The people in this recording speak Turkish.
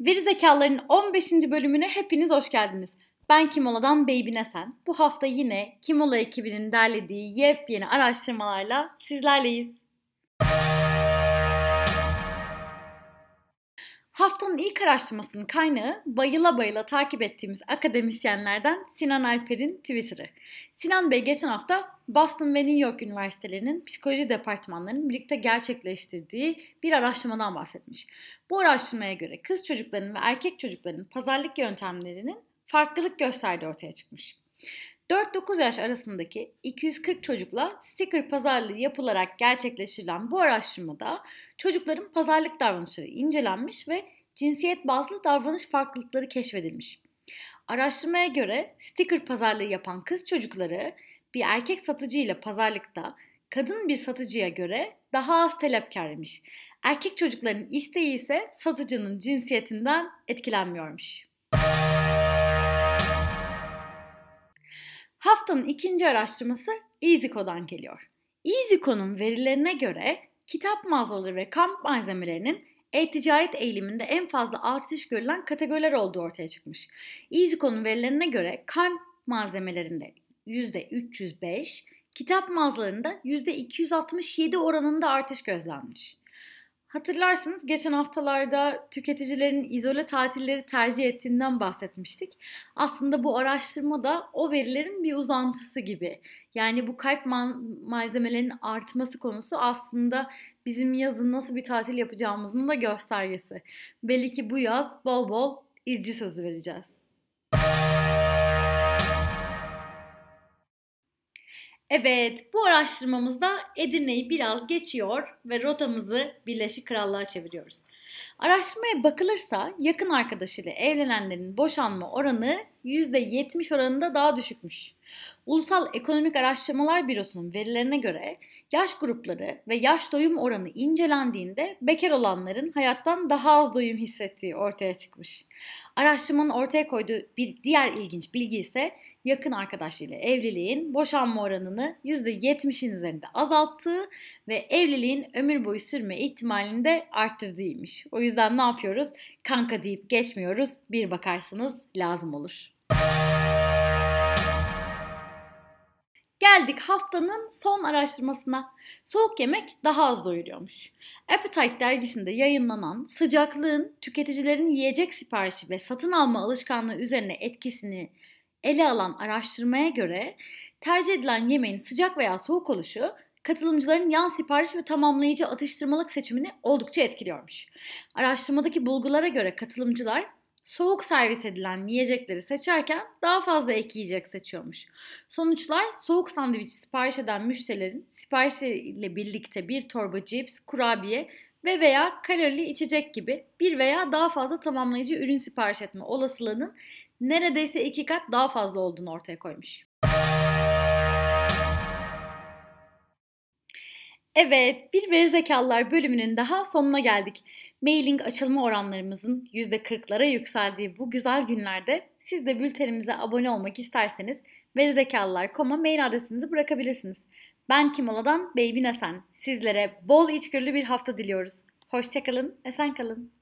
Veri Zekaların 15. bölümüne hepiniz hoş geldiniz. Ben Kimola'dan Baby Nesen. Bu hafta yine Kimola ekibinin derlediği yepyeni araştırmalarla sizlerleyiz. Haftanın ilk araştırmasının kaynağı bayıla bayıla takip ettiğimiz akademisyenlerden Sinan Alper'in Twitter'ı. Sinan Bey geçen hafta Boston ve New York üniversitelerinin psikoloji departmanlarının birlikte gerçekleştirdiği bir araştırmadan bahsetmiş. Bu araştırmaya göre kız çocuklarının ve erkek çocukların pazarlık yöntemlerinin farklılık gösterdiği ortaya çıkmış. 4-9 yaş arasındaki 240 çocukla sticker pazarlığı yapılarak gerçekleştirilen bu araştırmada çocukların pazarlık davranışları incelenmiş ve cinsiyet bazlı davranış farklılıkları keşfedilmiş. Araştırmaya göre sticker pazarlığı yapan kız çocukları bir erkek satıcı ile pazarlıkta kadın bir satıcıya göre daha az talepkarmış. Erkek çocukların isteği ise satıcının cinsiyetinden etkilenmiyormuş. Haftanın ikinci araştırması EasyCo'dan geliyor. EasyCo'nun verilerine göre kitap mağazaları ve kamp malzemelerinin e-ticaret eğiliminde en fazla artış görülen kategoriler olduğu ortaya çıkmış. EasyCo'nun verilerine göre kamp malzemelerinde %305, kitap mağazalarında %267 oranında artış gözlenmiş. Hatırlarsınız geçen haftalarda tüketicilerin izole tatilleri tercih ettiğinden bahsetmiştik. Aslında bu araştırma da o verilerin bir uzantısı gibi. Yani bu kalp malzemelerinin artması konusu aslında bizim yazın nasıl bir tatil yapacağımızın da göstergesi. Belli ki bu yaz bol bol izci sözü vereceğiz. Evet, bu araştırmamızda Edirne'yi biraz geçiyor ve rotamızı Birleşik Krallığa çeviriyoruz. Araştırmaya bakılırsa yakın arkadaşıyla evlenenlerin boşanma oranı %70 oranında daha düşükmüş. Ulusal Ekonomik Araştırmalar Bürosu'nun verilerine göre yaş grupları ve yaş doyum oranı incelendiğinde bekar olanların hayattan daha az doyum hissettiği ortaya çıkmış. Araştırmanın ortaya koyduğu bir diğer ilginç bilgi ise yakın arkadaşıyla evliliğin boşanma oranını %70'in üzerinde azalttığı ve evliliğin ömür boyu sürme ihtimalini de arttırdığıymış. O yüzden ne yapıyoruz? Kanka deyip geçmiyoruz. Bir bakarsınız lazım olur. Geldik haftanın son araştırmasına. Soğuk yemek daha az doyuruyormuş. Appetite dergisinde yayınlanan sıcaklığın tüketicilerin yiyecek siparişi ve satın alma alışkanlığı üzerine etkisini ele alan araştırmaya göre tercih edilen yemeğin sıcak veya soğuk oluşu katılımcıların yan sipariş ve tamamlayıcı atıştırmalık seçimini oldukça etkiliyormuş. Araştırmadaki bulgulara göre katılımcılar soğuk servis edilen yiyecekleri seçerken daha fazla ek yiyecek seçiyormuş. Sonuçlar soğuk sandviç sipariş eden müşterilerin siparişleriyle birlikte bir torba cips, kurabiye ve veya kalorili içecek gibi bir veya daha fazla tamamlayıcı ürün sipariş etme olasılığının neredeyse iki kat daha fazla olduğunu ortaya koymuş. Evet, bir veri zekalılar bölümünün daha sonuna geldik. Mailing açılma oranlarımızın %40'lara yükseldiği bu güzel günlerde siz de bültenimize abone olmak isterseniz verizekalılar.com'a mail adresinizi bırakabilirsiniz. Ben Kimola'dan Baby Nesen. Sizlere bol içgörülü bir hafta diliyoruz. Hoşçakalın, esen kalın.